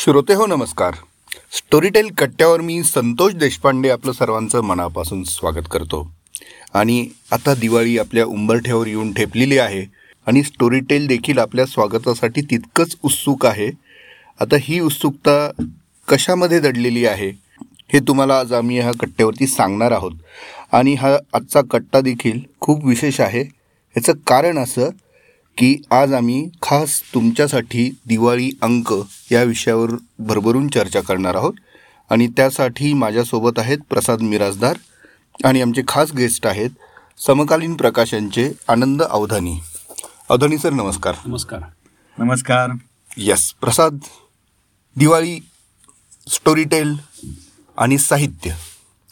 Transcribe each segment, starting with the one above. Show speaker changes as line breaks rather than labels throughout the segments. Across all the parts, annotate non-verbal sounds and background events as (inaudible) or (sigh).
श्रोते हो नमस्कार. स्टोरीटेल कट्ट्यावर मी संतोष देशपांडे आपलं सर्वांचं मनापासून स्वागत करतो. आणि आता दिवाळी आपल्या उंबरठ्यावर येऊन ठेपलेली आहे आणि स्टोरीटेल देखील आपल्या स्वागतासाठी तितकंच उत्सुक आहे. आता ही उत्सुकता कशामध्ये दडलेली आहे हे तुम्हाला आज आम्ही ह्या कट्ट्यावरती सांगणार आहोत. आणि हा आजचा कट्टा देखील खूप विशेष आहे. याचं कारण असं की आज आम्ही खास तुमच्यासाठी दिवाळी अंक या विषयावर भरभरून चर्चा करणार आहोत. आणि त्यासाठी माझ्यासोबत आहेत प्रसाद मिराजदार आणि आमचे खास गेस्ट आहेत समकालीन प्रकाशनचे आनंद अवधानी. अवधानी सर नमस्कार.
नमस्कार.
नमस्कार.
यस प्रसाद दिवाळी स्टोरीटेल आणि साहित्य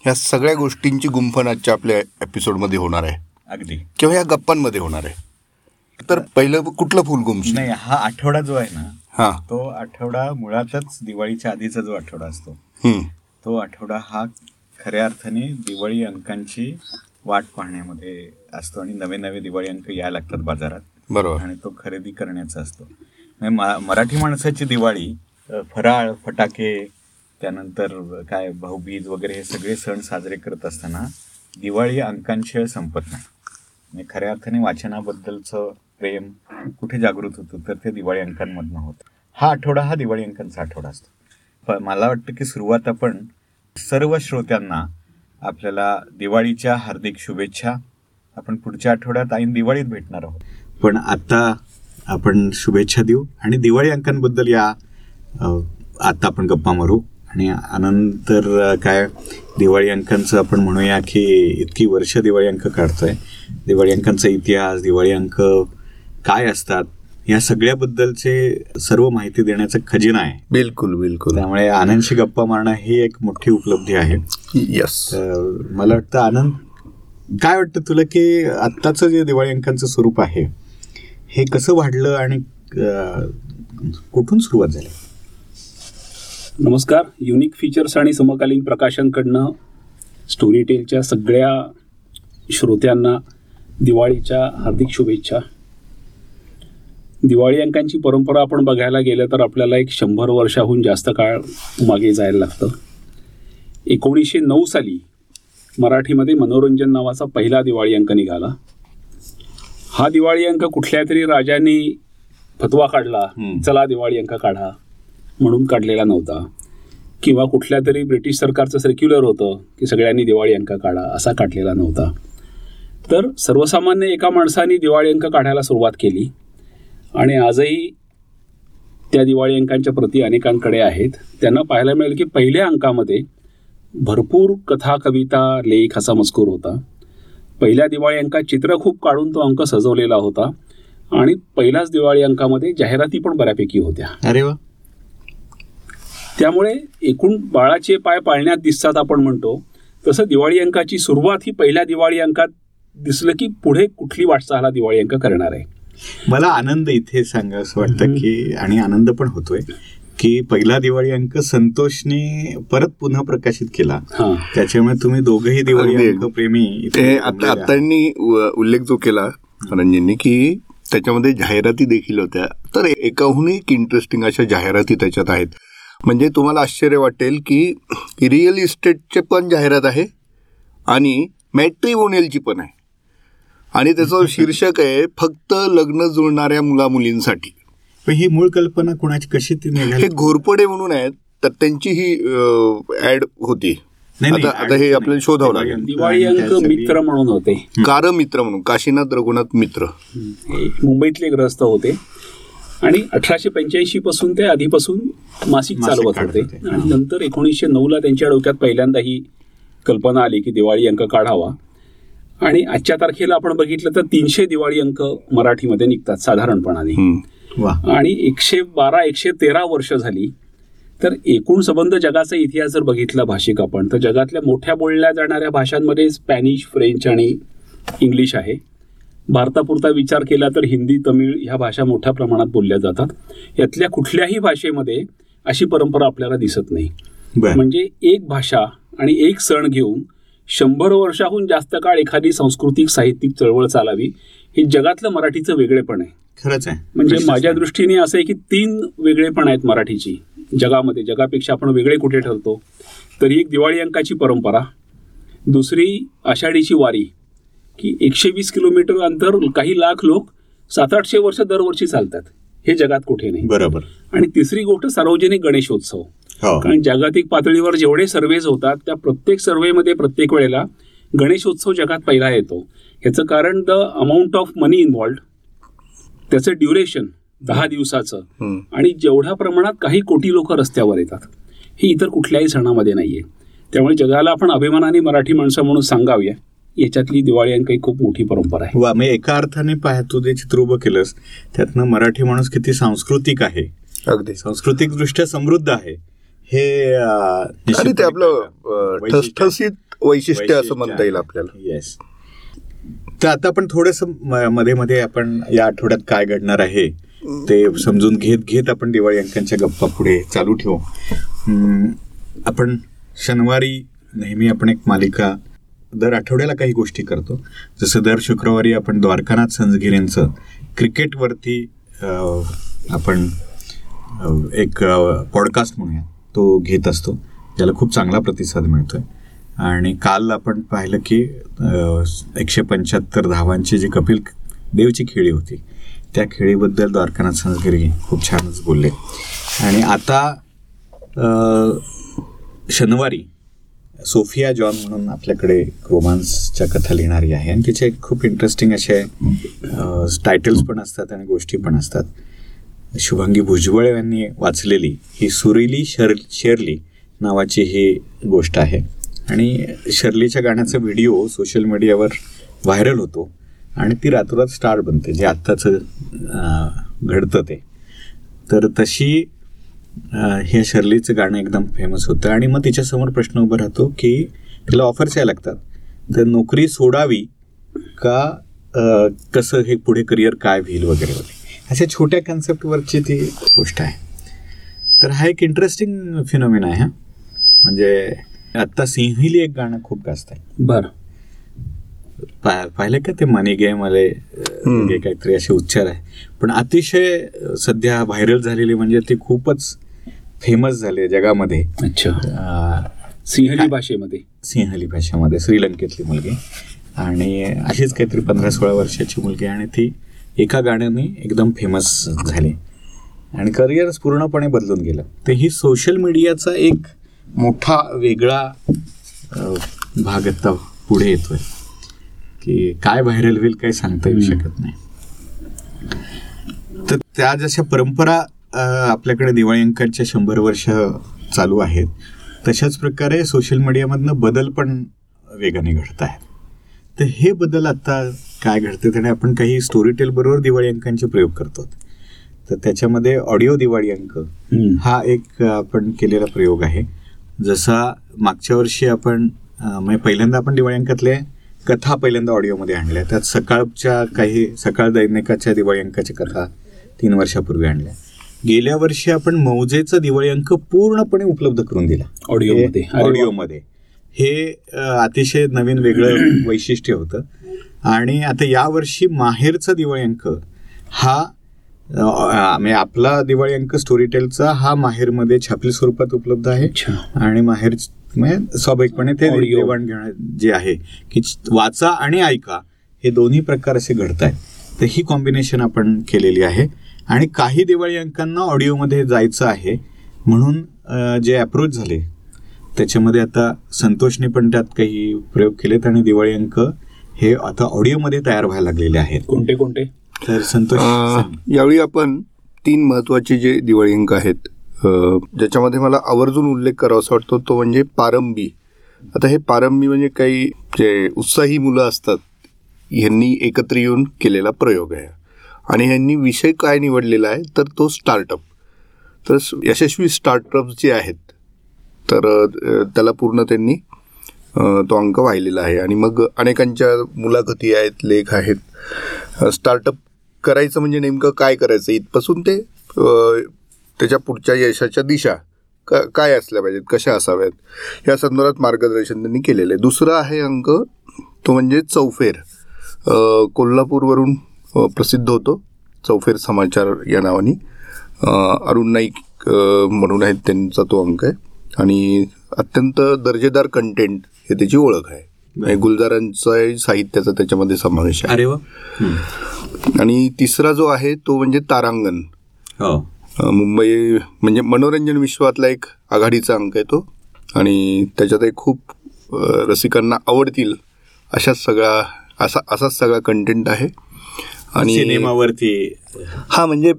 ह्या सगळ्या गोष्टींची गुंफण आजच्या आपल्या एपिसोडमध्ये होणार आहे.
अगदी.
किंवा ह्या गप्पांमध्ये होणार आहे. तर पहिलं कुठलं फुल गुंफशील
नाही हा आठवडा जो आहे ना
हां.
तो आठवडा मुळातच दिवाळीच्या आधीचा जो आठवडा असतो. तो आठवडा हा खऱ्या अर्थाने दिवाळी अंकांची वाट पाहण्यामध्ये असतो आणि नवे नवे दिवाळी अंक यायला लागतात बाजारात.
बरोबर.
आणि तो खरेदी करण्याचा असतो. म्हणजे मराठी माणसाची दिवाळी फराळ फटाके त्यानंतर काय भाऊबीज वगैरे हे सगळे सण साजरे करत असताना दिवाळी अंकांशिवाय संपत नाही. म्हणजे खऱ्या अर्थाने वाचनाबद्दलचं प्रेम कुठे जागृत होतं तर ते दिवाळी अंकांमधनं होतं. हा आठवडा हा दिवाळी अंकांचा आठवडा असतो. पण मला वाटतं की सुरुवात आपण सर्व श्रोत्यांना आपल्याला दिवाळीच्या हार्दिक शुभेच्छा आपण पुढच्या आठवड्यात ऐन दिवाळीत भेटणार आहोत. पण आता आपण शुभेच्छा देऊ आणि दिवाळी अंकांबद्दल या आत्ता आपण गप्पा मारू. आणि आनंतर काय दिवाळी अंकांचं आपण म्हणूया की इतकी वर्ष दिवाळी अंक काढतोय. दिवाळी अंकांचा इतिहास दिवाळी अंक काय असतात? या सगळ्याबद्दलचे सर्व माहिती देण्याचा खजिना आहे.
बिलकुल बिलकुल.
त्यामुळे आनंदशी गप्पा मारणं ही एक मोठी उपलब्धी आहे.
यस
मला वाटतं आनंद काय वाटतं तुला की आत्ताचं जे दिवाळी अंकांचं स्वरूप आहे हे कसं वाढलं आणि कुठून सुरुवात झाली?
नमस्कार. युनिक फीचर्स आणि समकालीन प्रकाशनकडनं स्टोरीटेलच्या सगळ्या श्रोत्यांना दिवाळीच्या हार्दिक शुभेच्छा. दिवाळी अंकांची परंपरा आपण बघायला गेलं तर आपल्याला एक शंभर वर्षाहून जास्त काळ मागे जायला लागतं. एकोणीसशे नऊ साली मराठीमध्ये मनोरंजन नावाचा पहिला दिवाळी अंक निघाला. हा दिवाळी अंक कुठल्या तरी राजांनी फतवा काढला. चला दिवाळी अंक काढा म्हणून काढलेला नव्हता. किंवा कुठल्या तरी ब्रिटिश सरकारचं सर्क्युलर होतं की सगळ्यांनी दिवाळी अंक काढा असा काढलेला नव्हता. तर सर्वसामान्य एका माणसाने दिवाळी अंक काढायला सुरुवात केली. आणि आजही त्या दिवाळी अंकांच्या प्रती अनेकांकडे आहेत. त्यांना पाहायला मिळेल की पहिल्या अंकामध्ये भरपूर कथा कविता लेख असा मजकूर होता. पहिल्या दिवाळी अंकात चित्र खूप काढून तो अंक सजवलेला होता. आणि पहिल्याच दिवाळी अंकामध्ये जाहिराती पण बऱ्यापैकी होत्या.
अरे वा.
त्यामुळे एकूण बाळाचे पाय पाळण्यात दिसतात आपण म्हणतो. तसं दिवाळी अंकाची सुरुवात ही पहिल्या दिवाळी अंकात दिसलं की पुढे कुठली वाटचाल हा दिवाळी अंक करणार आहे.
मला आनंद इथे सांगा असं वाटतं की आणि आनंद पण होतोय की पहिला दिवाळी अंक संतोषने परत पुन्हा प्रकाशित केला.
हां.
त्याच्यामुळे तुम्ही दोघंही दिवाळी. अंक प्रेमी
आता. आत्तानी उल्लेख जो केला रंजननी की त्याच्यामध्ये जाहिराती देखील होत्या. तर एकाहून एक इंटरेस्टिंग अशा जाहिराती त्याच्यात आहेत. म्हणजे तुम्हाला आश्चर्य वाटेल की रिअल इस्टेटचे पण जाहिरात आहे आणि मॅट्रिमोनियलची पण आहे. आणि त्याचं शीर्षक आहे फक्त लग्न जुळणाऱ्या मुला मुलींसाठी
पण ही मूळ कल्पना कुणाची कशी ती
हे घोरपडे म्हणून आहेत तर त्यांची ही ऍड होती.
नाही, नाही,
आता आता हे आपल्याला शोधावं लागेल.
दिवाळी अंक मित्र म्हणून होते.
कार मित्र म्हणून काशीनाथ रघुनाथ मित्र.
मुंबईतले ग्रस्त होते. आणि अठराशे पंच्याऐंशी पासून ते आधीपासून मासिक
मासिक
चालवत होते.
होते.
आणि नंतर एकोणीसशे नऊला त्यांच्या डोक्यात पहिल्यांदा ही कल्पना आली की दिवाळी अंक काढावा. आणि आजच्या तारखेला आपण बघितलं तर तीनशे दिवाळी अंक मराठीमध्ये निघतात साधारणपणाने. आणि एकशे बारा एकशे तेरा वर्ष झाली तर एकूण संबंध जगाचा इतिहास जर बघितला भाषिक आपण तर जगातल्या मोठ्या बोलल्या जाणाऱ्या भाषांमध्ये स्पॅनिश फ्रेंच आणि इंग्लिश आहे. भारतापुरता विचार केला तर हिंदी तमिळ ह्या भाषा मोठ्या प्रमाणात बोलल्या जातात. यातल्या कुठल्याही भाषेमध्ये अशी परंपरा आपल्याला दिसत नाही. म्हणजे एक भाषा आणि एक सण घेऊन शंभर वर्षाहून जास्त काळ एखादी सांस्कृतिक साहित्यिक चळवळ चालावी हे जगातलं मराठीचं वेगळेपण आहे.
खरंच आहे.
म्हणजे माझ्या. दृष्टीने असं आहे की तीन वेगळेपण आहेत मराठीची जगामध्ये. जगापेक्षा आपण वेगळे कुठे ठरतो? तर एक दिवाळी अंकाची परंपरा दुसरी आषाढीची वारी की एकशे वीस किलोमीटर अंतर काही लाख लोक सात आठशे वर्ष दरवर्षी चालतात. हे जगात कुठे नाही.
बरोबर.
आणि तिसरी गोष्ट सार्वजनिक गणेशोत्सव.
हो
कारण जागतिक पातळीवर जेवढे सर्वेज होतात त्या प्रत्येक सर्वेमध्ये प्रत्येक वेळेला गणेशोत्सव जगात पहिला येतो. ह्याचं कारण the amount of money involved त्याचं ड्युरेशन दहा दिवसाचं. आणि जेवढ्या प्रमाणात काही कोटी लोक रस्त्यावर येतात हे इतर कुठल्याही सणामध्ये नाहीये. त्यामुळे जगाला आपण अभिमानाने मराठी माणसं म्हणून सांगाव्या. याच्यातली दिवाळी अंक ही खूप मोठी परंपरा आहे.
वा म्हणजे एका अर्थाने पाह तू जे चित्र उभं केलंस त्यातनं मराठी माणूस किती सांस्कृतिक आहे.
अगदी.
सांस्कृतिक दृष्ट्या समृद्ध आहे. हे
आणि ते आपलं. ठसठसीत वैशिष्ट्य. असं म्हणता येईल आपल्याला.
येस तर आता आपण थोडसमध्ये मध्ये आपण या आठवड्यात काय घडणार आहे ते समजून घेत घेत आपण दिवाळी अंकांच्या गप्पा पुढे चालू ठेवू. आपण शनिवारी नेहमी आपण एक मालिका दर आठवड्याला काही गोष्टी करतो. जसं दर शुक्रवारी आपण द्वारकानाथ संजगिरींचं क्रिकेटवरती आपण एक पॉडकास्ट म्हणूया. तो घेत असतो. त्याला खूप चांगला प्रतिसाद मिळतोय. आणि काल आपण पाहिलं की एकशे पंच्याहत्तर धावांची जी कपिल देवची खेळी होती त्या खेळीबद्दल द्वारकानाथ संजगिरी खूप छानच बोलले. आणि आता शनिवारी सोफिया जॉन म्हणून आपल्याकडे रोमांसच्या कथा लिहिणारी आहे. आणि तिचे खूप इंटरेस्टिंग असे टायटल्स पण असतात आणि गोष्टी पण असतात. शुभांगी भुजबळ यांनी वाचलेली ही सुरीली शर शेरली नावाची ही गोष्ट आहे. आणि शर्लीच्या गाण्याचा व्हिडिओ सोशल मीडियावर व्हायरल होतो आणि ती रातोरात स्टार बनते जे आत्ताचं घडतं ते. तर तशी हे शर्लीचं गाणं एकदम फेमस होतं आणि मग तिच्यासमोर प्रश्न उभा राहतो की तिला ऑफर्स यायला लागतात. तर नोकरी सोडावी का कसं हे पुढे करिअर काय होईल वगैरे वगैरे. अशा छोट्या कन्सेप्टवरची ती गोष्ट आहे. तर हा एक इंटरेस्टिंग फिनॉमिना आहे हा. म्हणजे आत्ता सिंहिली एक गाणं खूप गाजत आहे
बरं
पाहिलं का ते मनी गेम आले काहीतरी असे उच्चार आहे. पण अतिशय सध्या व्हायरल झालेली म्हणजे ती खूपच फेमस झाली जगामध्ये.
अच्छा. सिंहली? भाषेमध्ये.
सिंहली भाषेमध्ये श्रीलंकेतली मुलगी. आणि अशीच काहीतरी पंधरा सोळा वर्षाची मुलगी आणि ती एका गाण्याने एकदम फेमस झाली. आणि करिअर पूर्णपणे बदलून गेलं. तर ही सोशल मीडियाचा एक मोठा वेगळा भाग आता पुढे येतोय. की काय व्हायरल होईल काही सांगता येऊ. शकत नाही. तर त्या जशा परंपरा आपल्याकडे दिवाळी अंकांच्या शंभर वर्ष चालू आहेत तशाच प्रकारे सोशल मीडियामधनं बदल पण वेगाने घडत आहेत तर हे बदल आता काय घडते आणि आपण काही स्टोरी टेल बरोबर दिवाळी अंकांचे प्रयोग करतो. तर त्याच्यामध्ये ऑडिओ दिवाळी अंक. हा एक आपण केलेला प्रयोग आहे. जसा मागच्या वर्षी आपण म्हणजे पहिल्यांदा आपण दिवाळी अंकातले कथा पहिल्यांदा ऑडिओमध्ये आणल्या. त्यात सकाळच्या काही सकाळ दैनिकाच्या दिवाळी अंकाच्या कथा तीन वर्षापूर्वी आणल्या. गेल्या वर्षी आपण मौजेचा दिवाळी अंक पूर्णपणे उपलब्ध करून दिला.
ऑडिओमध्ये.
ऑडिओमध्ये हे अतिशय नवीन वेगळं (clears throat) वैशिष्ट्य होतं. आणि आता यावर्षी माहेरचा दिवाळी अंक हा म्हणजे आपला दिवाळी अंक स्टोरी टेलचा हा माहेरमध्ये छापील स्वरूपात उपलब्ध आहे. आणि माहेर म्हणजे स्वाभाविकपणे ते
Audio.
देवाणघेवाण जे आहे की वाचा आणि ऐका हे दोन्ही प्रकार असे घडत आहेत. तर ही कॉम्बिनेशन आपण केलेली आहे. आणि काही दिवाळी अंकांना ऑडिओमध्ये जायचं आहे म्हणून जे अप्रोच झाले त्याच्यामध्ये आता संतोषने पण त्यात काही प्रयोग केलेत आणि दिवाळी अंक हे आता ऑडिओमध्ये तयार व्हायला लागलेले आहेत.
कोणते कोणते?
तर संतोष.
यावेळी आपण तीन महत्त्वाचे जे दिवाळी अंक आहेत ज्याच्यामध्ये मला आवर्जून उल्लेख करावासा वाटतो तो म्हणजे पारंबी. आता हे पारंबी म्हणजे काही जे उत्साही मुलं असतात ह्यांनी एकत्र येऊन केलेला प्रयोग आहे. आणि ह्यांनी विषय काय निवडलेला आहे तर तो स्टार्टअप तर यशस्वी स्टार्टअप जे आहेत तर त्याला पूर्ण त्यांनी तो अंक वाहिलेला आहे. आणि मग अनेकांच्या मुलाखती आहेत लेख आहेत. स्टार्टअप करायचं म्हणजे नेमकं काय करायचं? इथपासून ते त्याच्या पुढच्या यशाच्या दिशा का काय असल्या पाहिजेत? कशा असाव्यात? या संदर्भात मार्गदर्शन त्यांनी केलेलं आहे. दुसरा आहे अंक तो म्हणजे चौफेर. कोल्हापूरवरून प्रसिद्ध होतो. चौफेर समाचार या नावाने. अरुण नाईक म्हणून आहेत त्यांचा तो अंक आहे. आणि अत्यंत दर्जेदार कंटेंट हे त्याची ओळख आहे. आणि गुलजारांचा साहित्याचा त्याच्यामध्ये समावेश आहे.
अरे वा.
आणि तिसरा जो आहे तो म्हणजे तारांगण.
हो.
मुंबई म्हणजे मनोरंजन विश्वातला एक आघाडीचा अंक आहे तो. आणि त्याच्यात एक खूप रसिकांना आवडतील अशाच सगळा असा असाच सगळा कंटेंट आहे. आणि
सिनेमावरती
हा म्हणजे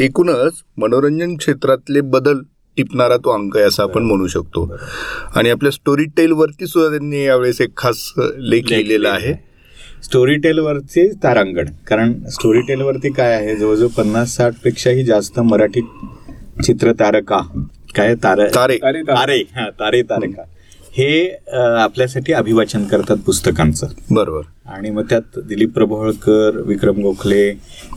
एकूणच मनोरंजन क्षेत्रातले बदल टिपणारा तो अंक आहे असं आपण म्हणू शकतो. आणि आपल्या स्टोरी टेलवरती सुद्धा त्यांनी यावेळेस एक खास लेख लिहिलेला आहे.
स्टोरी टेलवरती तारांगण. कारण स्टोरी टेलवरती काय आहे? जवळजवळ पन्नास साठ पेक्षाही जास्त मराठी चित्र तारका काय तार
तारे.
तारे. हा तारे तारका. हे आपल्यासाठी अभिवाचन करतात पुस्तकांचं.
बरोबर.
आणि मग त्यात दिलीप प्रभावळकर विक्रम गोखले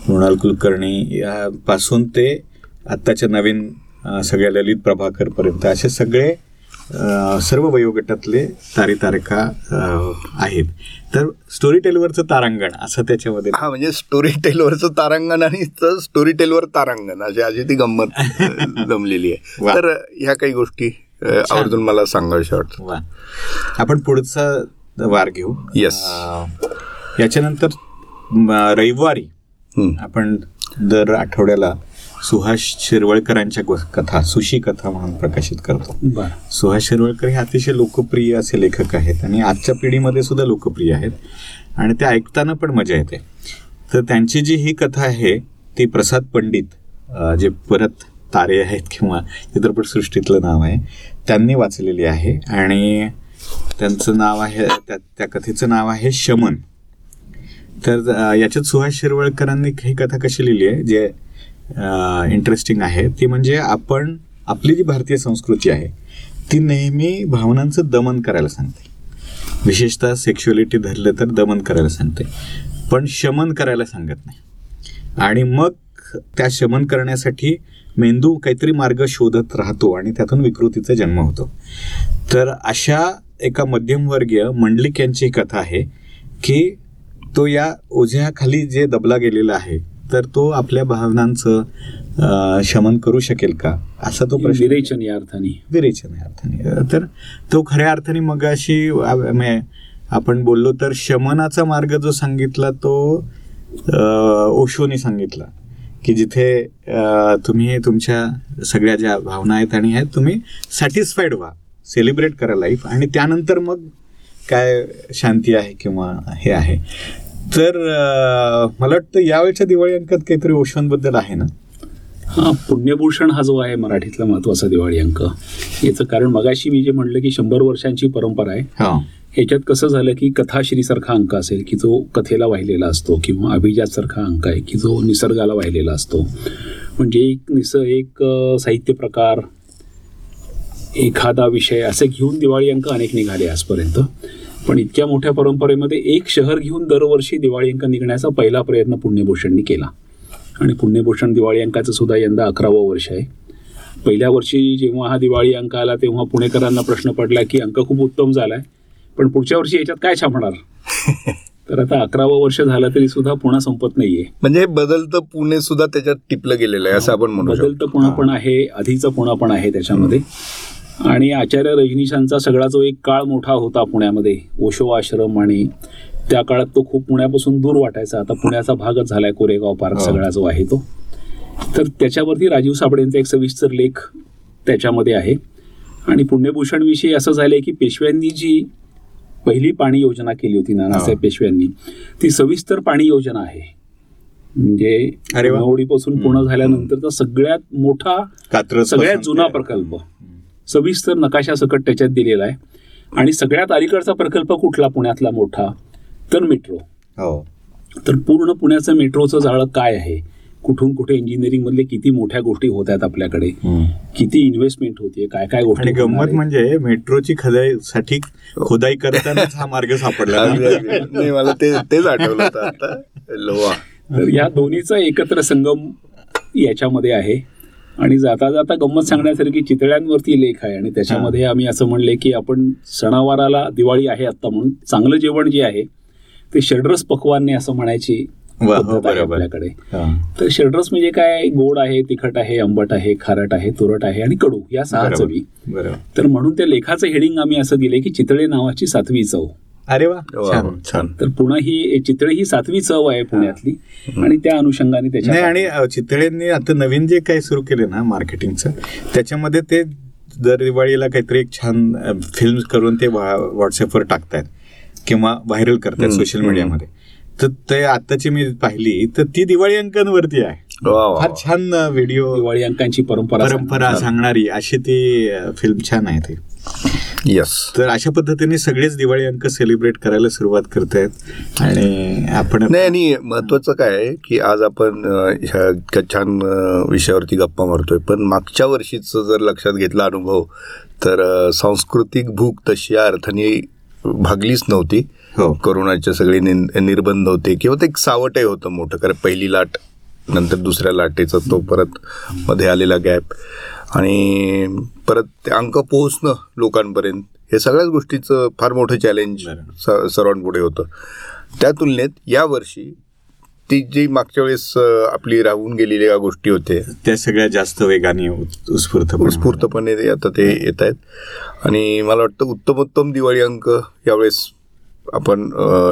मृणाल कुलकर्णी यापासून ते आत्ताच्या नवीन सगळ्या ललित प्रभाकर पर्यंत असे सगळे सर्व वयोगटातले तारे तारका आहेत. तर स्टोरी टेलवरचं तारांगण असं त्याच्यामध्ये.
हा म्हणजे स्टोरी टेलवरचं तारांगण आणि स्टोरी टेलवर तारांगण अशी अशी ती गंमत (laughs) जमलेली आहे. तर ह्या काही गोष्टी आवर्जून मला सांगाव्याशा वाटतं.
आपण पुढचा वार घेऊ.
Yes.
अ, याच्यानंतर रविवारी. आपण दर आठवड्याला सुहास शिरवळकरांच्या कथा सुशी कथा म्हणून प्रकाशित करतो.
बरं.
सुहास शिरवळकर हे अतिशय लोकप्रिय असे लेखक आहेत आणि आजच्या पिढीमध्ये सुद्धा लोकप्रिय आहेत आणि ते ऐकताना पण मजा येते. तर त्यांची जी ही कथा आहे ती प्रसाद पंडित जे परत तारे आहेत किंवा चित्रपटसृष्टीतलं नाव आहे त्यांनी वाचलेली आहे. आणि त्यांचं नाव आहे त्या त्या कथेचं नाव आहे शमन. तर याच्यात सुहास शिरवळकरांनी ही कथा कशी लिहिली आहे जे इंटरेस्टिंग आहे ती म्हणजे आपण आपली जी भारतीय संस्कृती आहे ती नेहमी भावनांचं दमन करायला सांगते. विशेषतः सेक्शुअलिटी धरलं तर दमन करायला सांगते. पण शमन करायला सांगत नाही. आणि मग त्या शमन करण्यासाठी मेंदू काहीतरी मार्ग शोधत राहतो आणि त्यातून विकृतीचा जन्म होतो. तर अशा एका मध्यमवर्गीय मंडलिक यांची कथा आहे की तो या ओझ्याखाली जे दबला गेलेला आहे तर तो आपल्या भावनांचं शमन करू शकेल का? असा तो प्रश्न
विरेचन या अर्थाने.
विरेचन या अर्थाने. तर तो खऱ्या अर्थाने मग अशी आपण बोललो तर शमनाचा मार्ग जो सांगितला तो ओशोने सांगितला. की जिथे तुम्ही तुमच्या सगळ्या ज्या भावना आहेत आणि आहेत तुम्ही सॅटिस्फाईड व्हा सेलिब्रेट करा लाईफ आणि त्यानंतर मग काय शांती आहे किंवा हे आहे. तर मला वाटतं यावेळच्या दिवाळी अंकात काहीतरी ओशोंबद्दल आहे ना?
हा पुण्यभूषण हा जो आहे मराठीतला महत्त्वाचा दिवाळी अंक. याचं कारण मगाशी मी जे म्हणलं की शंभर वर्षांची परंपरा आहे.
हा.
ह्याच्यात कसं झालं की कथाश्रीसारखा अंक असेल की जो कथेला वाहिलेला असतो किंवा अभिजातसारखा अंक आहे की जो निसर्गाला वाहिलेला असतो. म्हणजे एक निस एक साहित्य प्रकार एखादा विषय असे घेऊन दिवाळी अंक अनेक निघाले आजपर्यंत. पण इतक्या मोठ्या परंपरेमध्ये एक शहर घेऊन दरवर्षी दिवाळी अंक निघण्याचा पहिला प्रयत्न पुण्यभूषणनी केला. आणि पुण्यभूषण दिवाळी अंकाचं सुद्धा यंदा अकरावं वर्ष आहे. पहिल्या वर्षी जेव्हा हा दिवाळी अंक आला तेव्हा पुणेकरांना प्रश्न पडला की अंक खूप उत्तम झाला आहे पण पुढच्या वर्षी याच्यात काय छापणार? (laughs) तर आता अकरावं वर्ष झालं तरी सुद्धा पुन्हा संपत नाहीये.
म्हणजे बदलतं पुणे सुद्धा त्याच्यात टिपलं गेलेलं आहे असं आपण म्हणू शकतो.
बदलतं पुणा पण आहे आधीचं पुणा पण आहे त्याच्यामध्ये. आणि आचार्य रजनीशांचा सगळा जो एक काळ मोठा होता पुण्यामध्ये ओशो आश्रम आणि त्या काळात तो खूप पुण्यापासून दूर वाटायचा. आता पुण्याचा भागच झालाय कोरेगाव पार्क. सगळा जो आहे तो. तर त्याच्यावरती राजीव साबळेंचा एक सविस्तर लेख त्याच्यामध्ये आहे. आणि पुण्यभूषण विषयी असं झालंय की पेशव्यांनी जी पहिली पाणी योजना केली होती नानासाहेब. पेशव्यांनी ती सविस्तर पाणी योजना आहे. म्हणजे. नवडीपासून पूर्ण झाल्यानंतरचा सगळ्यात मोठा सगळ्यात जुना प्रकल्प. सविस्तर नकाशा सकट त्याच्यात दिलेला आहे. आणि सगळ्यात अलीकडचा प्रकल्प कुठला? पुण्यातला मोठा तर मेट्रो.
हो.
तर पूर्ण पुण्याचं मेट्रोचं जाळं काय आहे? कुठून कुठे इंजिनिअरिंग मधले किती मोठ्या गोष्टी होत आहेत आपल्याकडे? किती इन्व्हेस्टमेंट होतीये? काय काय गोष्टी
गंमत. म्हणजे मेट्रोची खदाईसाठी खोदाई करतानाच हा मार्ग सापडला.
नाही मला ते तेच आठवलं होतं आता. लोवा
तर या दोन्हीचा एकत्र संगम याच्यामध्ये आहे. आणि जाता जाता गंमत सांगण्यासारखी चितळ्यांवरती लेख आहे. आणि त्याच्यामध्ये आम्ही असं म्हणले की आपण सणावाराला दिवाळी आहे आत्ता म्हणून. चांगलं जेवण जे आहे ते षड्रस पक्वान्ने असं म्हणायची.
हो.
आपल्याकडे. तर शेड्रस म्हणजे काय? गोड आहे तिखट आहे आंबट आहे खारट आहे तुरट आहे आणि कडू या सहा
बरोबर.
चवी.
बरोबर.
तर म्हणून त्या लेखाचं हेडिंग आम्ही असं दिले की चितळे नावाची सातवी चव.
अरे वा. छान.
छान.
तर पुन्हा ही चितळे ही सातवी चव आहे पुण्यातली आणि त्या अनुषंगाने
नाही
त्याच्या
आणि चितळेंनी आता नवीन जे काही सुरू केले ना मार्केटिंगचं त्याच्यामध्ये ते दर दिवाळीला काहीतरी एक छान फिल्म करून ते व्हॉट्सअपवर टाकतायत किंवा व्हायरल करतायत
हम्म,
सोशल. मीडियामध्ये तर ते आत्ताची मी पाहिली तर ती दिवाळी अंकांवरती आहे. फार. छान व्हिडिओ
दिवाळी अंकांची परंपरा
परंपरा सांगणारी. अशी ती फिल्म छान आहे ती.
येस
तर अशा पद्धतीने सगळेच दिवाळी अंक सेलिब्रेट करायला सुरुवात करतायत. आणि आपण
नाही आणि महत्वाचं काय आहे की आज आपण ह्या इतक्या छान विषयावरती गप्पा मारतोय. पण मागच्या वर्षीचं जर लक्षात घेतला अनुभव तर सांस्कृतिक भूक तशी या अर्थाने भागलीच नव्हती.
हो
कोरोनाचे सगळे निर- निर्बंध होते किंवा ते एक सावटही होतं मोठं कारण पहिली लाट नंतर दुसऱ्या लाटेचा तो परत मध्ये आलेला गॅप. आणि परत ते अंक पोहोचणं लोकांपर्यंत हे सगळ्याच गोष्टीचं फार मोठं चॅलेंज सर्वांपुढे होतं. त्या तुलनेत यावर्षी ती जी मागच्या वेळेस आपली राहून गेलेल्या गोष्टी होते
त्या सगळ्या जास्त वेगाने उत्- उत्स्फूर्त
उत्स्फूर्तपणे आता ते येत आहेत आणि मला वाटतं उत्तमोत्तम दिवाळी अंक यावेळेस आपण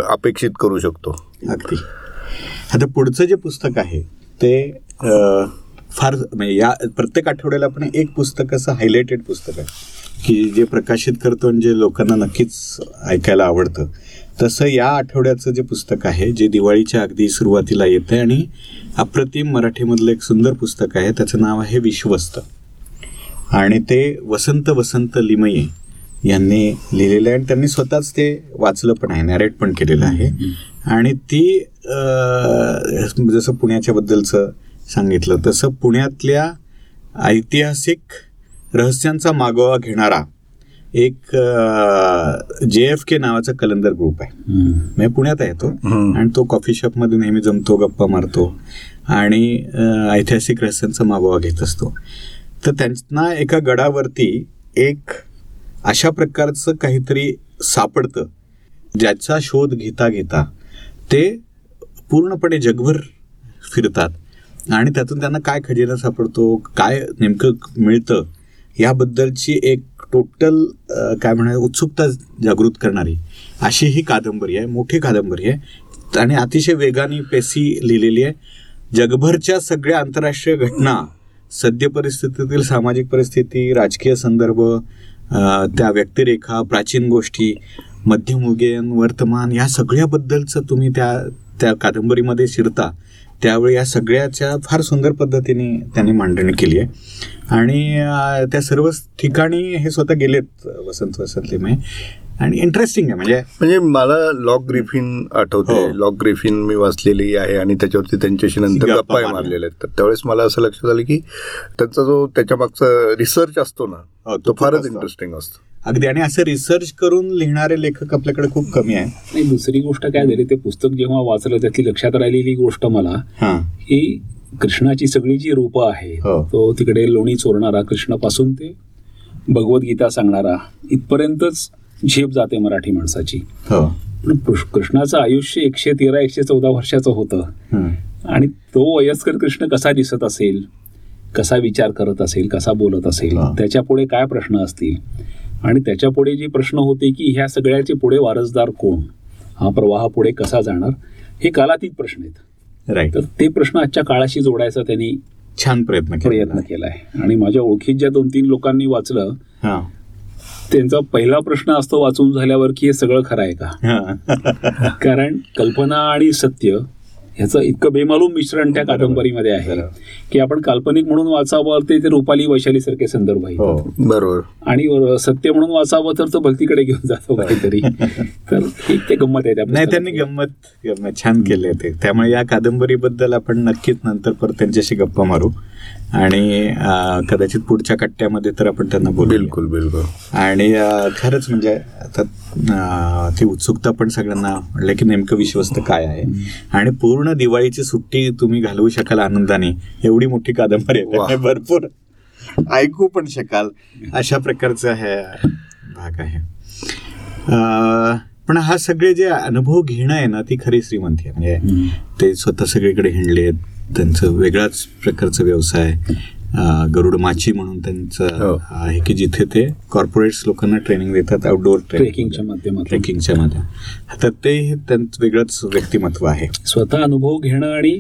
अपेक्षित करू शकतो.
अगदी. आता पुढचं जे पुस्तक आहे ते फार म्हणजे या प्रत्येक आठवड्याला आपण एक पुस्तक असं हायलाइटेड पुस्तक आहे. की जे प्रकाशित करतो आणि जे लोकांना नक्कीच ऐकायला आवडतं. तसं या आठवड्याचं जे पुस्तक आहे जे दिवाळीच्या अगदी सुरुवातीला येतं आणि अप्रतिम मराठीमधलं एक सुंदर पुस्तक आहे त्याचं नाव आहे विश्वस्त. आणि ते वसंत वसंत लिमये. यांनी लिहिलेलं आहे आणि त्यांनी स्वतःच ते वाचलं पण आहे नॅरेट पण केलेलं आहे. आणि ती जसं पुण्याच्या बद्दलचं सांगितलं तसं पुण्यातल्या ऐतिहासिक रहस्यांचा मागोवा घेणारा एक जे एफ के नावाचा कलंदर ग्रुप आहे. म्हणजे पुण्यात आहे तो. आणि तो कॉफी शॉपमध्ये नेहमी जमतो गप्पा मारतो आणि ऐतिहासिक रहस्यांचा मागोवा घेत असतो. तर त्यांना एका गडावरती एक अशा प्रकारचं काहीतरी सापडतं ज्याचा शोध घेता घेता ते पूर्णपणे जगभर फिरतात. आणि त्यातून त्यांना काय खजिना सापडतो काय नेमकं मिळतं याबद्दलची एक टोटल काय म्हणा उत्सुकता जागृत करणारी अशी ही कादंबरी आहे मोठी कादंबरी आहे. आणि अतिशय वेगाने पेसी लिहिलेली आहे. जगभरच्या सगळ्या आंतरराष्ट्रीय घटना सद्य परिस्थितीतील सामाजिक परिस्थिती राजकीय संदर्भ त्या व्यक्तिरेखा प्राचीन गोष्टी मध्यमुगीन वर्तमान या सगळ्याबद्दलचं तुम्ही त्या त्या कादंबरीमध्ये शिरता त्यावेळी या सगळ्याच्या फार सुंदर पद्धतीने त्यांनी मांडणी केली आहे. आणि त्या सर्व ठिकाणी हे स्वतः गेलेत वसंत वसंत आणि इंटरेस्टिंग आहे म्हणजे
म्हणजे मला लॉक ग्रिफिन आठवते
हो.
लॉक ग्रिफिन मी वाचलेली आहे आणि त्याच्यावरती त्यांच्याशी नंतर
गप्पा.
मारलेल्या आहेत तर त्यावेळेस मला असं लक्षात आलं की त्यांचा जो त्याच्या मागचा रिसर्च असतो ना
हो, तो
फारच. इंटरेस्टिंग असतो
अगदी आणि असं रिसर्च करून लिहिणारे लेखक आपल्याकडे खूप कमी आहे
आणि दुसरी गोष्ट काय झाली ते पुस्तक जेव्हा वाचलं त्यातली लक्षात राहिलेली गोष्ट मला
हां
ही कृष्णाची सगळी जी रूपं आहे
हो.
तो तिकडे लोणी चोरणारा कृष्णापासून ते भगवद्गीता सांगणारा इथपर्यंतच झेप जाते मराठी माणसाची.
हो.
पण कृष्- कृष्णाचं आयुष्य एकशे तेरा एकशे चौदा वर्षाचं होतं. आणि तो वयस्कर कृष्ण कसा दिसत असेल कसा विचार करत असेल कसा बोलत असेल. त्याच्या पुढे काय प्रश्न असतील? आणि त्याच्या पुढे जे प्रश्न होते की ह्या सगळ्याचे पुढे वारसदार कोण? हा प्रवाह पुढे कसा जाणार? हे कालातीत प्रश्न आहेत.
राईट
तर ते प्रश्न आजच्या काळाशी जोडायचा त्यांनी
छान प्रयत्न केला
प्रयत्न केलाय. आणि माझ्या ओळखीत ज्या दोन तीन लोकांनी वाचलं त्यांचा पहिला प्रश्न असतो वाचून झाल्यावर की हे सगळं खरं आहे का. कारण कल्पना आणि सत्य ह्याचं इतकं बेमालूम मिश्रण त्या कादंबरीमध्ये आहे. की आपण काल्पनिक म्हणून वाचावं ते रुपाली वैशाली सारखे संदर्भ आहेत.
हो.
बरोबर.
आणि सत्य म्हणून वाचावं तर तो भक्तीकडे घेऊन जातो काहीतरी. तर ते गंमत आहे त्या
नाही त्यांनी गंमत छान केले ते. त्यामुळे या कादंबरीबद्दल आपण नक्कीच नंतर परत त्यांच्याशी गप्पा मारू. आणि कदाचित पुढच्या कट्ट्यामध्ये तर आपण त्यांना बोलू
बिलकुल बिलकुल.
आणि खरंच म्हणजे आता ती उत्सुकता पण सगळ्यांना म्हणलं की नेमकं विश्वस्त काय आहे. आणि पूर्ण दिवाळीची सुट्टी तुम्ही घालवू शकाल आनंदाने. एवढी मोठी कादंबरी आहे. भरपूर. ऐकू पण शकाल. अशा प्रकारचा हे भाग आहे. पण हा सगळे जे अनुभव घेणं आहे ना ती खरी श्रीमंती आहे. म्हणजे. ते स्वतः सगळीकडे हिंडले त्यांचं वेगळाच प्रकारचा व्यवसाय गरुड माची म्हणून
हो.
त्यांचं आहे की जिथे ते कॉर्पोरेट्स लोकांना ट्रेनिंग देतात आउटडोअर
ट्रेकिंगच्या माध्यमातून.
ट्रेकिंगच्या मध्ये तर ते हे त्यांचं वेगळंच व्यक्तिमत्व आहे.
स्वतः अनुभव घेणं आणि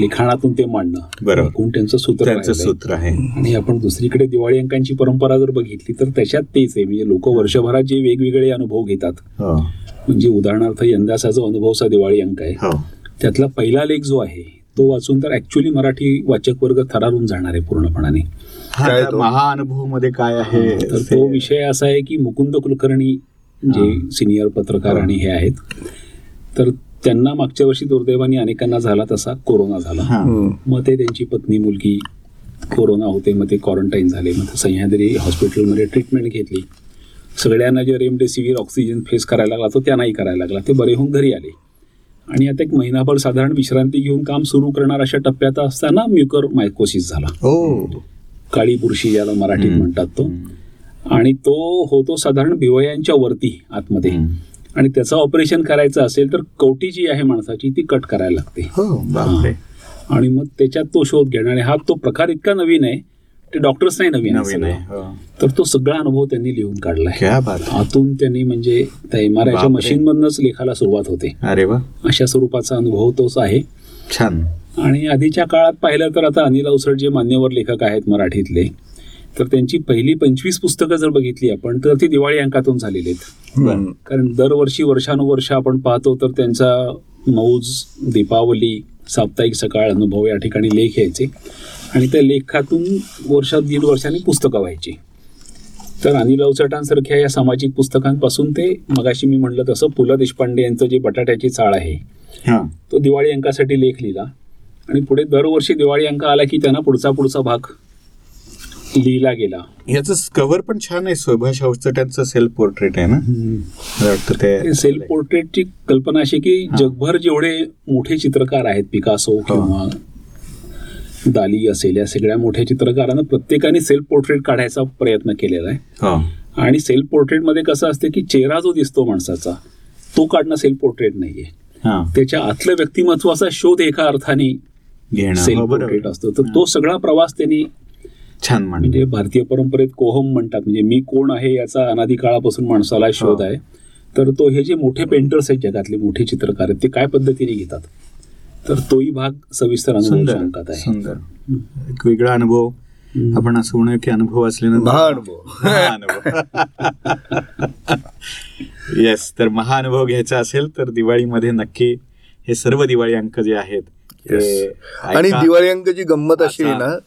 लिखाणातून ते मांडणं.
बरोबर.
त्यांचं सूत्र
त्यांचं. सूत्र आहे.
आणि आपण दुसरीकडे दिवाळी अंकांची परंपरा जर बघितली तर त्याच्यात तेच आहे. म्हणजे लोक वर्षभरात जे वेगवेगळे अनुभव घेतात.
हो.
म्हणजे उदाहरणार्थ यंदाचा जो अनुभवचा दिवाळी अंक आहे
हो.
त्यातला पहिला लेख जो आहे तो वाचून तर ऍक्च्युली मराठी वाचक वर्ग थरारून जाणार आहे पूर्णपणाने.
हा
काय
त्या
तो?
महाअनुभवमध्ये काय आहे?
तर
ते-
विषय असा आहे की मुकुंद कुलकर्णी जे सिनियर पत्रकार आणि हे आहेत तर त्यांना मागच्या वर्षी दुर्दैवाने अनेकांना झाला तसा कोरोना झाला.
हा.
मग ते त्यांची पत्नी मुलगी कोरोना होते मग ते क्वारंटाईन झाले मग सह्याद्री हॉस्पिटलमध्ये ट्रीटमेंट घेतली. सगळ्यांना जे रेमडेसिवीर ऑक्सिजन फेस करायला लागला तो त्यांनाही करायला लागला. ते बरे होऊन घरी आले. आणि आता एक महिनाभर साधारण विश्रांती घेऊन काम सुरू करणार अशा टप्प्यात असताना म्युकर मायकोसिस झाला.
ओ
काळी बुरशी ज्याला मराठीत. म्हणतात तो. आणि तो होतो साधारण भिवयांच्या वरती आतमध्ये. आणि त्याचं ऑपरेशन करायचं असेल तर कवटी जी आहे माणसाची ती कट करायला लागते.
हो
आणि मग त्याच्यात तो शोध घेणं आणि हा तो प्रकार इतका नवीन आहे ते डॉक्टर्स नाही नवीन आहे
हो.
तर तो सगळा अनुभव त्यांनी लिहून काढलाय
क्या बात आहे.
आतून त्यांनी म्हणजे त्या एम आर आयच्या
बापरे.
मशीन मधनच लेखाला सुरुवात होते
अरे वा
अशा स्वरूपाचा अनुभव तोच आहे
छान
आणि आधीच्या काळात पाहिलं तर आता अनिल अवसर जे मान्यवर लेखक आहेत मराठीतले तर त्यांची पहिली पंचवीस पुस्तकं जर बघितली आपण तर ती दिवाळी अंकातून झालेली आहेत. कारण दरवर्षी वर्षानुवर्ष आपण पाहतो तर त्यांचा मौज दीपावली साप्ताहिक सकाळ अनुभव या ठिकाणी लेख यायचे आणि त्या लेखातून वर्षात दीड वर्षांनी पुस्तकं व्हायची. तर अनिल अवचटांसारख्या या सामाजिक पुस्तकांपासून ते मगाशी मी म्हणलं तसं पु ल देशपांडे यांचं जे बटाट्याची चाळ आहे
हा.
तो दिवाळी अंकासाठी लेख लिहिला. आणि पुढे दरवर्षी दिवाळी अंक आला की त्यांना पुढचा पुढचा भाग लिहिला गेला.
याचं कव्हर पण छान आहे सुभाष अवचटांचं सेल्फ पोर्ट्रेट आहे ना? ते
सेल्फ पोर्ट्रेटची कल्पना अशी की जगभर जेवढे मोठे चित्रकार आहेत पिकासो किंवा दाली असेल या सगळ्या मोठ्या चित्रकारांना प्रत्येकाने सेल्फ पोर्ट्रेट काढायचा प्रयत्न केलेला आहे.
हो.
आणि सेल्फ पोर्ट्रेटमध्ये कसं असते की चेहरा जो दिसतो माणसाचा तो काढणं सेल्फ पोर्ट्रेट नाहीये.
हा.
त्याच्या आतल्या व्यक्तिमत्वाचा शोध एका अर्थाने सेल्फ पोर्ट्रेट असतो. तर तो सगळा प्रवास त्यांनी
छान म्हणजे
भारतीय परंपरेत कोहम म्हणतात. म्हणजे मी कोण आहे याचा अनादी काळापासून माणसाला शोध. आहे. तर तो हे जे मोठे पेंटर्स आहेत जगातले मोठे चित्रकार आहेत ते काय पद्धतीने घेतात? तर तोही भाग सविस्तर अनुभव
सुंदर सुंदर. एक वेगळा अनुभव. आपण असं म्हणूया की अनुभव असल्यानंतर. येस (laughs) तर महाअनुभव घ्यायचा असेल तर दिवाळीमध्ये नक्की हे सर्व दिवाळी अंक जे आहेत ते
आणि. दिवाळी अंकाची गंमत अशी आहे. ना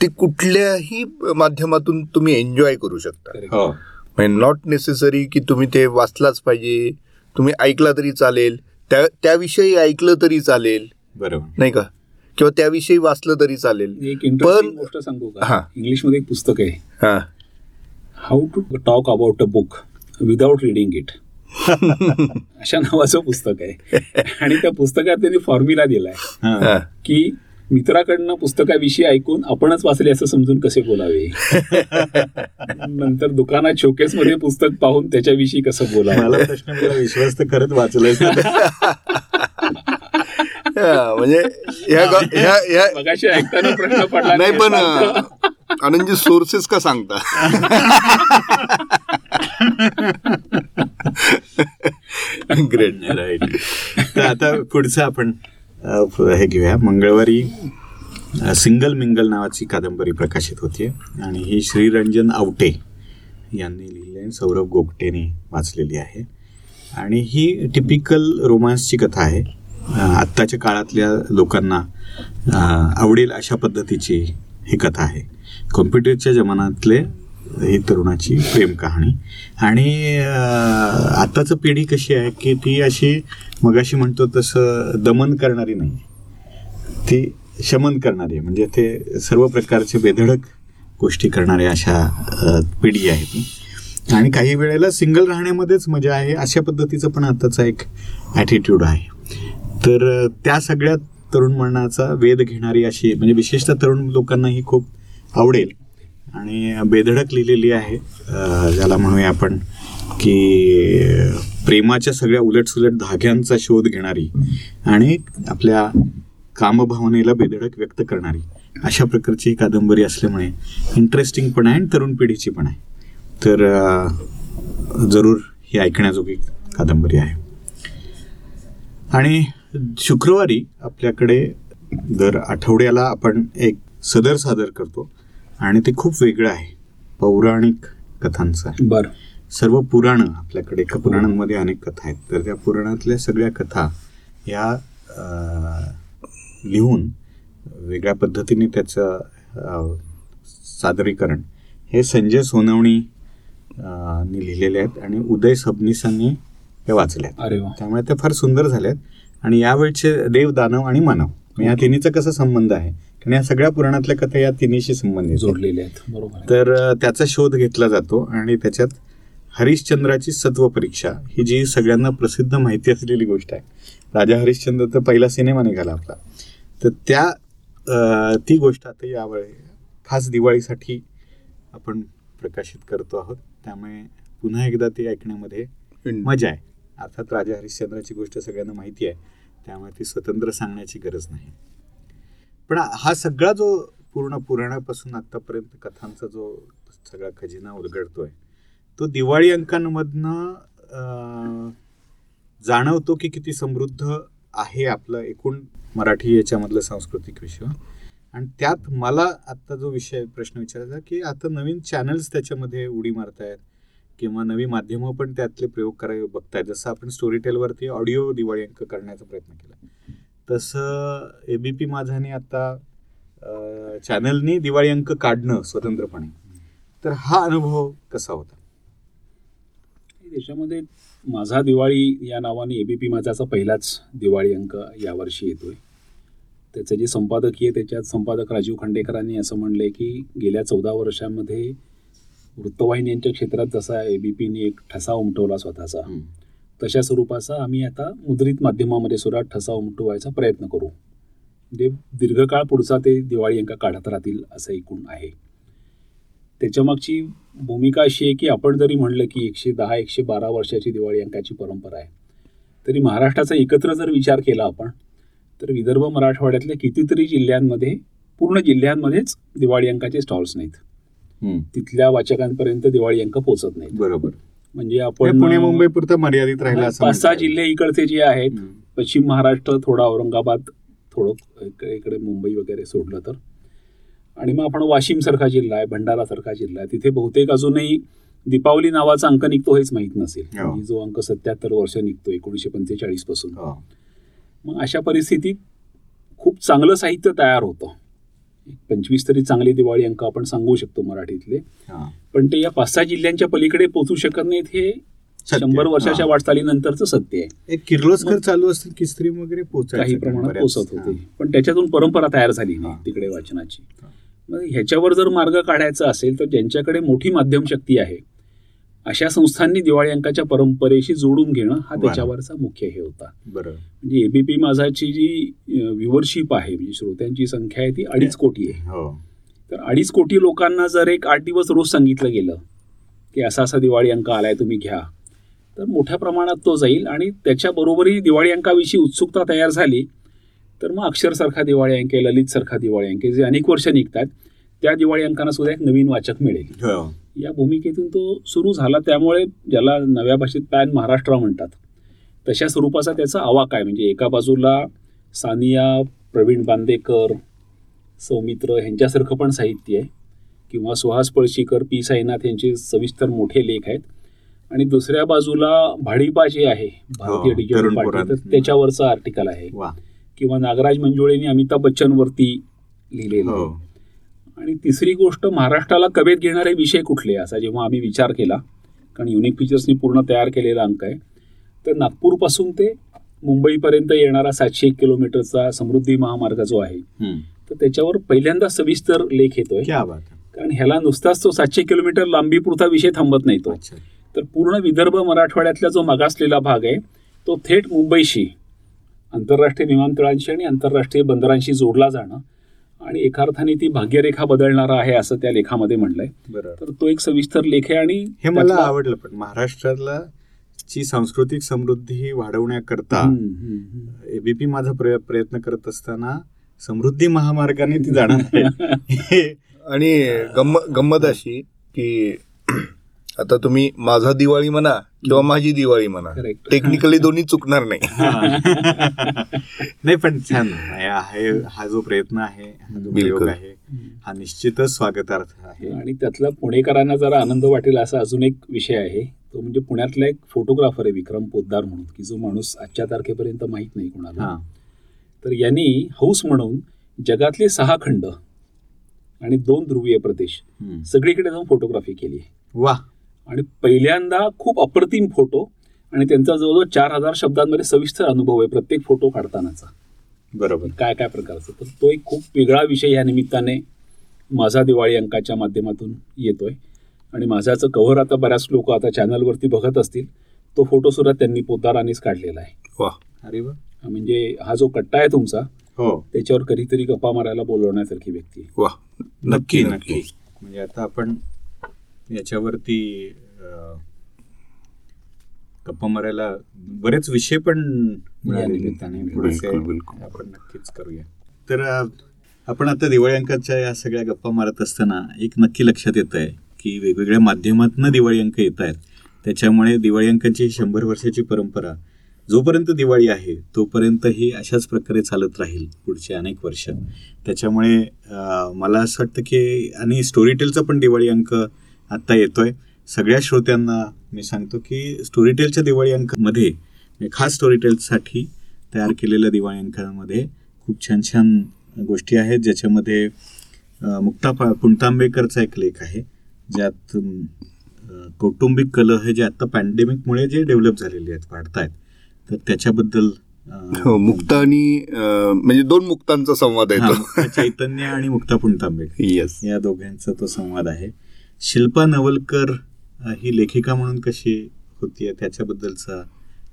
ती कुठल्याही माध्यमातून तुम्ही एन्जॉय करू शकता.
हो.
म्हणजे नॉट नेसेसरी की तुम्ही ते वाचलाच पाहिजे तुम्ही ऐकला तरी चालेल. त्या त्याविषयी ऐकलं तरी चालेल.
बरोबर.
नाही का? किंवा त्याविषयी वाचलं तरी चालेल.
एक इंटरेस्टिंग
पण
गोष्ट सांगू
हा.
का इंग्लिशमध्ये एक पुस्तक आहे.
हा.
How to talk about a book without reading it अशा नावाचं पुस्तक आहे. आणि त्या पुस्तकात त्यांनी फॉर्म्युला दिलाय. की मित्राकडनं पुस्तकाविषयी ऐकून आपणच वाचले असं समजून कसे बोलावे? (laughs) नंतर दुकानात शोकेस मध्ये पुस्तक पाहून त्याच्याविषयी कसं
मला
बोलावं
प्रश्न मला विश्वास तर खरंच वाचलाय (laughs)
म्हणजे
ऐकताना प्रश्न पडला
नाही पण आनंदजी सोर्सेस का सांगता? (laughs) ग्रेट
राईट तर आता पुढचं आपण हे घेऊया. मंगळवारी सिंगल मिंगल नावाची कादंबरी प्रकाशित होतीये. आणि ही श्रीरंजन आवटे यांनी लिहिली आहे सौरभ गोगटेने वाचलेली आहे. आणि ही टिपिकल रोमांसची कथा आहे. आत्ताच्या काळातल्या लोकांना आवडेल अशा पद्धतीची ही कथा आहे. कॉम्प्युटरच्या जमान्यातले ही तरुणाची प्रेम कहाणी. आणि अं, आताचं पिढी कशी आहे की ती अशी मगाशी म्हणतो तसं दमन करणारी नाही. ती शमन करणारी आहे. म्हणजे ते सर्व प्रकारचे बेधडक गोष्टी करणाऱ्या अशा पिढी आहे ती. आणि काही वेळेला सिंगल राहण्यामध्येच मजा आहे. अशा पद्धतीचं पण आताचा एक ॲटिट्यूड आहे. तर त्या सगळ्या तरुण मनाचा वेध घेणारी अशी म्हणजे विशेषतः तरुण लोकांना ही खूप आवडेल. आणि बेधडक लिहिलेली आहे. ज्याला म्हणूया आपण की प्रेमाच्या सगळ्या उलटसुलट धाग्यांचा शोध घेणारी आणि आपल्या कामभावनेला बेधडक व्यक्त करणारी अशा प्रकारची ही कादंबरी असल्यामुळे इंटरेस्टिंग पण आहे आणि तरुण पिढीची पण आहे. तर जरूर ही ऐकण्याजोगी कादंबरी आहे. आणि शुक्रवारी आपल्याकडे दर आठवड्याला आपण एक सदर सादर करतो. आणि ते खूप वेगळं आहे. पौराणिक कथांचं आहे.
बरं.
सर्व पुराणं आपल्याकडे एका पुराणांमध्ये अनेक कथा आहेत. तर त्या पुराणातल्या सगळ्या कथा या लिहून वेगळ्या पद्धतीने त्याचं सादरीकरण. हे संजय सोनवणी नी लिहिलेले आहेत आणि उदय सबनीसांनी हे वाचले आहेत. त्यामुळे ते फार सुंदर झाले आहेत आणि यावेळचे देव दानव आणि मानव. या तिन्हीचा कसा संबंध आहे? कारण या सगळ्या पुराणातल्या कथा या तिन्हीशी संबंधित आहेत.
जोडलेले आहेत. बरोबर.
तर त्याचा शोध घेतला जातो आणि त्याच्यात हरिश्चंद्राची सत्व परीक्षा ही जी सगळ्यांना प्रसिद्ध माहिती असलेली गोष्ट आहे. राजा हरिश्चंद्र तर पहिला सिनेमा निघाला आपला तर त्या ती गोष्ट आता यावेळी खास दिवाळीसाठी आपण प्रकाशित करतो आहोत. त्यामुळे पुन्हा एकदा ती ऐकण्यामध्ये मजा आहे. अर्थात राजा हरिश्चंद्राची गोष्ट सगळ्यांना माहिती आहे. त्यामुळे ती स्वतंत्र सांगण्याची गरज नाही. पण हा सगळा जो पूर्ण पुराणापासून आतापर्यंत कथांचा जो सगळा खजिना उलगडतोय तो दिवाळी अंकांमधनं जाणवतो की किती समृद्ध आहे आपलं एकूण मराठी याच्यामधलं सांस्कृतिक विषय आणि त्यात मला आत्ता जो विषय प्रश्न विचारायचा की आता नवीन चॅनल्स त्याच्यामध्ये उडी मारतायत किंवा नवी माध्यमं पण त्यातले प्रयोग करायला बघतायत. जसं आपण स्टोरी टेलवरती ऑडिओ दिवाळी अंक करण्याचा प्रयत्न केला. तसं एबीपी माझाने आता चॅनलनी दिवाळी अंक काढणं स्वतंत्रपणे. तर हा अनुभव कसा होता?
त्याच्यामध्ये माझा दिवाळी या नावाने एबीपी माझाचा पहिलाच दिवाळी अंक यावर्षी येतोय. त्याचं जे संपादकीय त्याच्यात संपादक राजीव खांडेकरांनी असं म्हणलंय की गेल्या चौदा वर्षामध्ये वृत्तवाहिन्यांच्या क्षेत्रात जसा एबीपीने एक ठसा उमटवला स्वतःचा तशा स्वरूपाचा आम्ही आता मुद्रित माध्यमामध्ये सुद्धा ठसा उमटवायचा प्रयत्न करू. म्हणजे दीर्घकाळ पुढचा ते दिवाळी अंक काढत राहतील असं एकूण आहे. त्याच्यामागची भूमिका अशी आहे की आपण जरी म्हणलं की एकशे दहा एकशे बारा वर्षाची दिवाळी अंकाची परंपरा आहे तरी महाराष्ट्राचा एकत्र जर विचार केला आपण तर विदर्भ मराठवाड्यातल्या कितीतरी जिल्ह्यांमध्ये पूर्ण जिल्ह्यांमध्येच दिवाळी अंकाचे स्टॉल्स नाहीत. तिथल्या वाचकांपर्यंत दिवाळी अंक पोहोचत नाहीत.
बरोबर.
म्हणजे आपण
पुणे मुंबई पुरतं मर्यादित राहिलं असं
पाच सहा. जिल्हे इकडचे जे आहेत. पश्चिम महाराष्ट्र थोडा औरंगाबाद थोडं इक- इकडे मुंबई वगैरे सोडलं तर आणि मग आपण वाशिम सारखा जिल्हा आहे भंडारा सारखा जिल्हा आहे तिथे बहुतेक अजूनही दीपावली नावाचा अंक निघतो हेच माहीत नसेल
हो.
आणि जो अंक सत्याहत्तर वर्ष निघतो एकोणीसशे पंचेचाळीसपासून
हो.
मग अशा परिस्थितीत खूप चांगलं साहित्य तयार होतं पंचवीस तरी चांगले दिवाळी अंक आपण सांगू शकतो मराठीतले
हा.
पण ते या पाच सहा जिल्ह्यांच्या पलीकडे पोचू शकत नाहीत हे. शंभर वर्षाच्या. वाटचालीनंतरचं सत्य आहे
एक किर्लोस्कर चालू असतील किस्त्री वगैरे
काही प्रमाणात. पोचत होते. पण त्याच्यातून परंपरा तयार झाली नाही
हा.
तिकडे वाचनाची. मग ह्याच्यावर जर मार्ग काढायचा असेल तर ज्यांच्याकडे मोठी माध्यम शक्ती आहे अशा संस्थांनी दिवाळी अंकाच्या परंपरेशी जोडून घेणं हा. त्याच्यावरचा मुख्य हे होता.
बरं.
म्हणजे एबीपी माझाची जी व्ह्युअरशिप आहे म्हणजे श्रोत्यांची संख्या आहे ती अडीच कोटी आहे.
हो
तर अडीच कोटी लोकांना जर एक आठ दिवस रोज सांगितलं गेलं की असा असा दिवाळी अंक आलाय तुम्ही घ्या तर मोठ्या प्रमाणात तो जाईल आणि त्याच्याबरोबरही दिवाळी अंकाविषयी उत्सुकता तयार झाली तर मग अक्षरसारखा दिवाळी अंक ललितसारखा दिवाळी अंक जे अनेक वर्ष निघतात त्या दिवाळी अंकांना सुद्धा एक नवीन वाचक मिळेल.
हो.
या भूमिकेतून तो सुरू झाला. त्यामुळे ज्याला नव्या भाषेत पॅन महाराष्ट्र म्हणतात तशा स्वरूपाचा त्याचा आवाक आहे. म्हणजे एका बाजूला सानिया प्रवीण बांदेकर सौमित्र ह्यांच्यासारखं पण साहित्य आहे. किंवा सुहास पळशीकर पी साईनाथ यांचे सविस्तर मोठे लेख आहेत. आणि दुसऱ्या बाजूला भाडीपा जे आहे भारतीय
हो,
डिजिटल पार्टी. तर त्याच्यावरचं आर्टिकल आहे. किंवा नागराज मंजुळेंनी अमिताभ बच्चनवरती लिहिलेलं
हो.
आणि तिसरी गोष्ट महाराष्ट्राला कवेत घेणारे विषय कुठले असा जेव्हा आम्ही विचार केला कारण युनिक फीचर्सनी पूर्ण तयार केलेला अंक आहे तर नागपूरपासून ते मुंबईपर्यंत येणारा सातशे एक किलोमीटरचा समृद्धी महामार्ग जो आहे. तर त्याच्यावर पहिल्यांदा सविस्तर लेख येतोय. कारण ह्याला नुसताच तो सातशे किलोमीटर लांबीपुरता विषय थांबत नाही तो तर पूर्ण विदर्भ मराठवाड्यातला जो मागासलेला भाग आहे तो थेट मुंबईशी आंतरराष्ट्रीय विमानतळांशी आणि आंतरराष्ट्रीय बंदरांशी जोडला जाणं आणि एका अर्थाने ती भाग्यरेखा बदलणारा आहे असं त्या लेखामध्ये म्हणलंय. तर तो एक सविस्तर लेख आहे आणि
हे मला आवडलं पण महाराष्ट्रातला ची सांस्कृतिक समृद्धी वाढवण्याकरता. एबीपी माझा प्रय- प्रयत्न करत असताना समृद्धी महामार्गाने ती जाणार (laughs)
आणि गंम गंमत अशी की आता तुम्ही माझा दिवाळी म्हणा किंवा माझी दिवाळी म्हणा
Correct.
टेक्निकली दोन्ही चुकणार नाही. (laughs)
नाही पण छान. हा जो प्रयत्न आहे हा जो प्रयोग. आहे हा निश्चितच स्वागतार्थ आहे.
आणि त्यातला पुणेकरांना जरा आनंद वाटेल असा अजून एक विषय आहे. तो म्हणजे पुण्यातला एक फोटोग्राफर आहे विक्रम पोद्दार म्हणून की जो माणूस आजच्या तारखेपर्यंत माहीत नाही कोणाला.
हा.
तर यांनी हौस म्हणून जगातले सहा खंड आणि दोन ध्रुवीय प्रदेश. सगळीकडे जाऊन फोटोग्राफी केली आहे.
वा
आणि पहिल्यांदा खूप अप्रतिम फोटो आणि त्यांचा जवळजवळ चार हजार शब्दांमध्ये सविस्तर अनुभव आहे प्रत्येक फोटो काढतानाचा.
बरोबर.
काय काय प्रकारचं? तर तो एक खूप वेगळा विषय या निमित्ताने माझा दिवाळी अंकाच्या माध्यमातून येतोय. आणि माझ्याचं कव्हर आता बऱ्याच लोक आता चॅनलवरती बघत असतील. तो फोटो सुद्धा त्यांनी पोतारानेच काढलेला आहे.
वा.
अरे वा.
म्हणजे हा जो कट्टा आहे तुमचा
हो.
त्याच्यावर कधीतरी गप्पा मारायला बोलवण्यासारखी व्यक्ती आहे.
वा. नक्की. नक्की.
म्हणजे आता आपण याच्यावरती गप्पा मारायला बरेच विषय पण. आपण नक्कीच करूया. तर आपण आता दिवाळी अंकाच्या या सगळ्या गप्पा मारत असताना एक नक्की लक्षात येत आहे की वेगवेगळ्या माध्यमातून दिवाळी अंक येत आहेत. त्याच्यामुळे दिवाळी अंकाची शंभर वर्षाची परंपरा जोपर्यंत दिवाळी आहे तोपर्यंत ही अशाच प्रकारे चालत राहील पुढचे अनेक वर्ष. त्याच्यामुळे अं, मला असं वाटतं की आणि स्टोरीटेलचा पण दिवाळी अंक आत्ता येतोय. सगळ्या श्रोत्यांना मी सांगतो की स्टोरीटेलच्या दिवाळी अंकामध्ये म्हणजे खास स्टोरीटेलसाठी तयार केलेल्या दिवाळी अंकामध्ये खूप छान छान गोष्टी आहेत. ज्याच्यामध्ये मुक्ता पा पुणतांबेकरचा एक लेख आहे ज्यात कौटुंबिक कलह हे जे आत्ता पॅन्डेमिकमुळे जे डेव्हलप झालेले आहेत वाढत आहेत. तर त्याच्याबद्दल
हो मुक्त आणि म्हणजे दोन मुक्तांचा संवाद आहे
चैतन्य आणि मुक्ता पुणतांबेकर
येस (laughs)
या दोघांचा तो संवाद आहे. शिल्पा नवलकर ही लेखिका म्हणून कशी होती त्याच्याबद्दलचा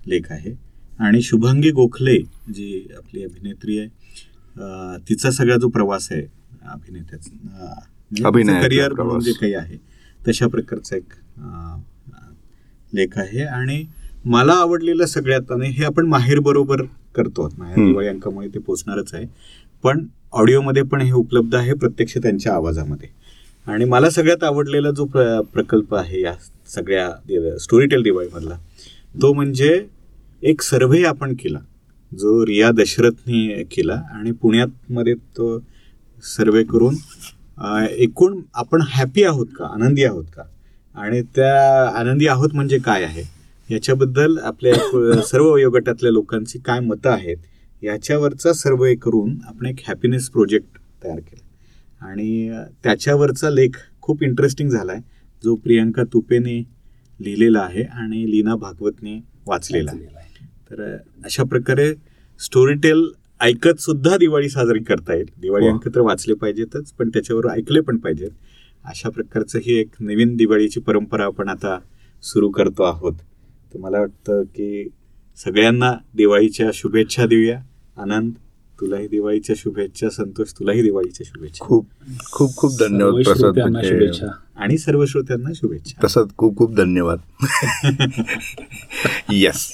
लेख आहे आणि शुभांगी गोखले जी आपली अभिनेत्री आहे तिचा सगळा जो प्रवास आहे अभिनेत्याचा
अभिनयाचा
करिअर. म्हणून जे काही आहे तशा प्रकारचा एक लेख आहे आणि मला आवडलेलं सगळ्यात आणि हे आपण माहेर बरोबर करतो माहेर. दिवाळी अंकामुळे ते पोचणारच आहे पण ऑडिओमध्ये पण हे उपलब्ध आहे प्रत्यक्ष त्यांच्या आवाजामध्ये आणि मला सगळ्यात आवडलेला जो प्र प्रकल्प आहे या सगळ्या दिव- स्टोरीटेल दिवाळीमधला तो म्हणजे एक सर्व्हे आपण केला जो रिया दशरथने केला आणि पुण्यातमध्ये तो सर्वे करून एकूण आपण हॅपी आहोत का आनंदी आहोत का? आणि त्या आनंदी आहोत म्हणजे काय आहे? याच्याबद्दल आपल्या सर्व वयोगटातल्या लोकांची काय मतं आहेत याच्यावरचा सर्वे करून आपण एक हॅपीनेस प्रोजेक्ट तयार केला. आणि त्याच्यावरचा लेख खूप इंटरेस्टिंग झाला आहे जो प्रियंका तुपेने लिहिलेला आहे आणि लीना भागवतने वाचलेला आहे. तर अशा प्रकारे स्टोरीटेल ऐकत सुद्धा दिवाळी साजरी करता येईल. दिवाळी
वा.
अंक तर वाचले पाहिजेतच पण त्याच्यावर ऐकले पण पाहिजेत. अशा प्रकारचं ही एक नवीन दिवाळीची परंपरा आपण आता सुरू करतो आहोत. तर मला वाटतं की सगळ्यांना दिवाळीच्या शुभेच्छा देऊया. आनंद. तुलाही दिवाळीच्या शुभेच्छा संतोष तुलाही दिवाळीच्या शुभेच्छा.
खूप खूप खूप धन्यवाद प्रसाद म्हणजे
शुभेच्छा.
आणि सर्व श्रोत्यांना शुभेच्छा.
प्रसाद खूप खूप धन्यवाद. (laughs) येस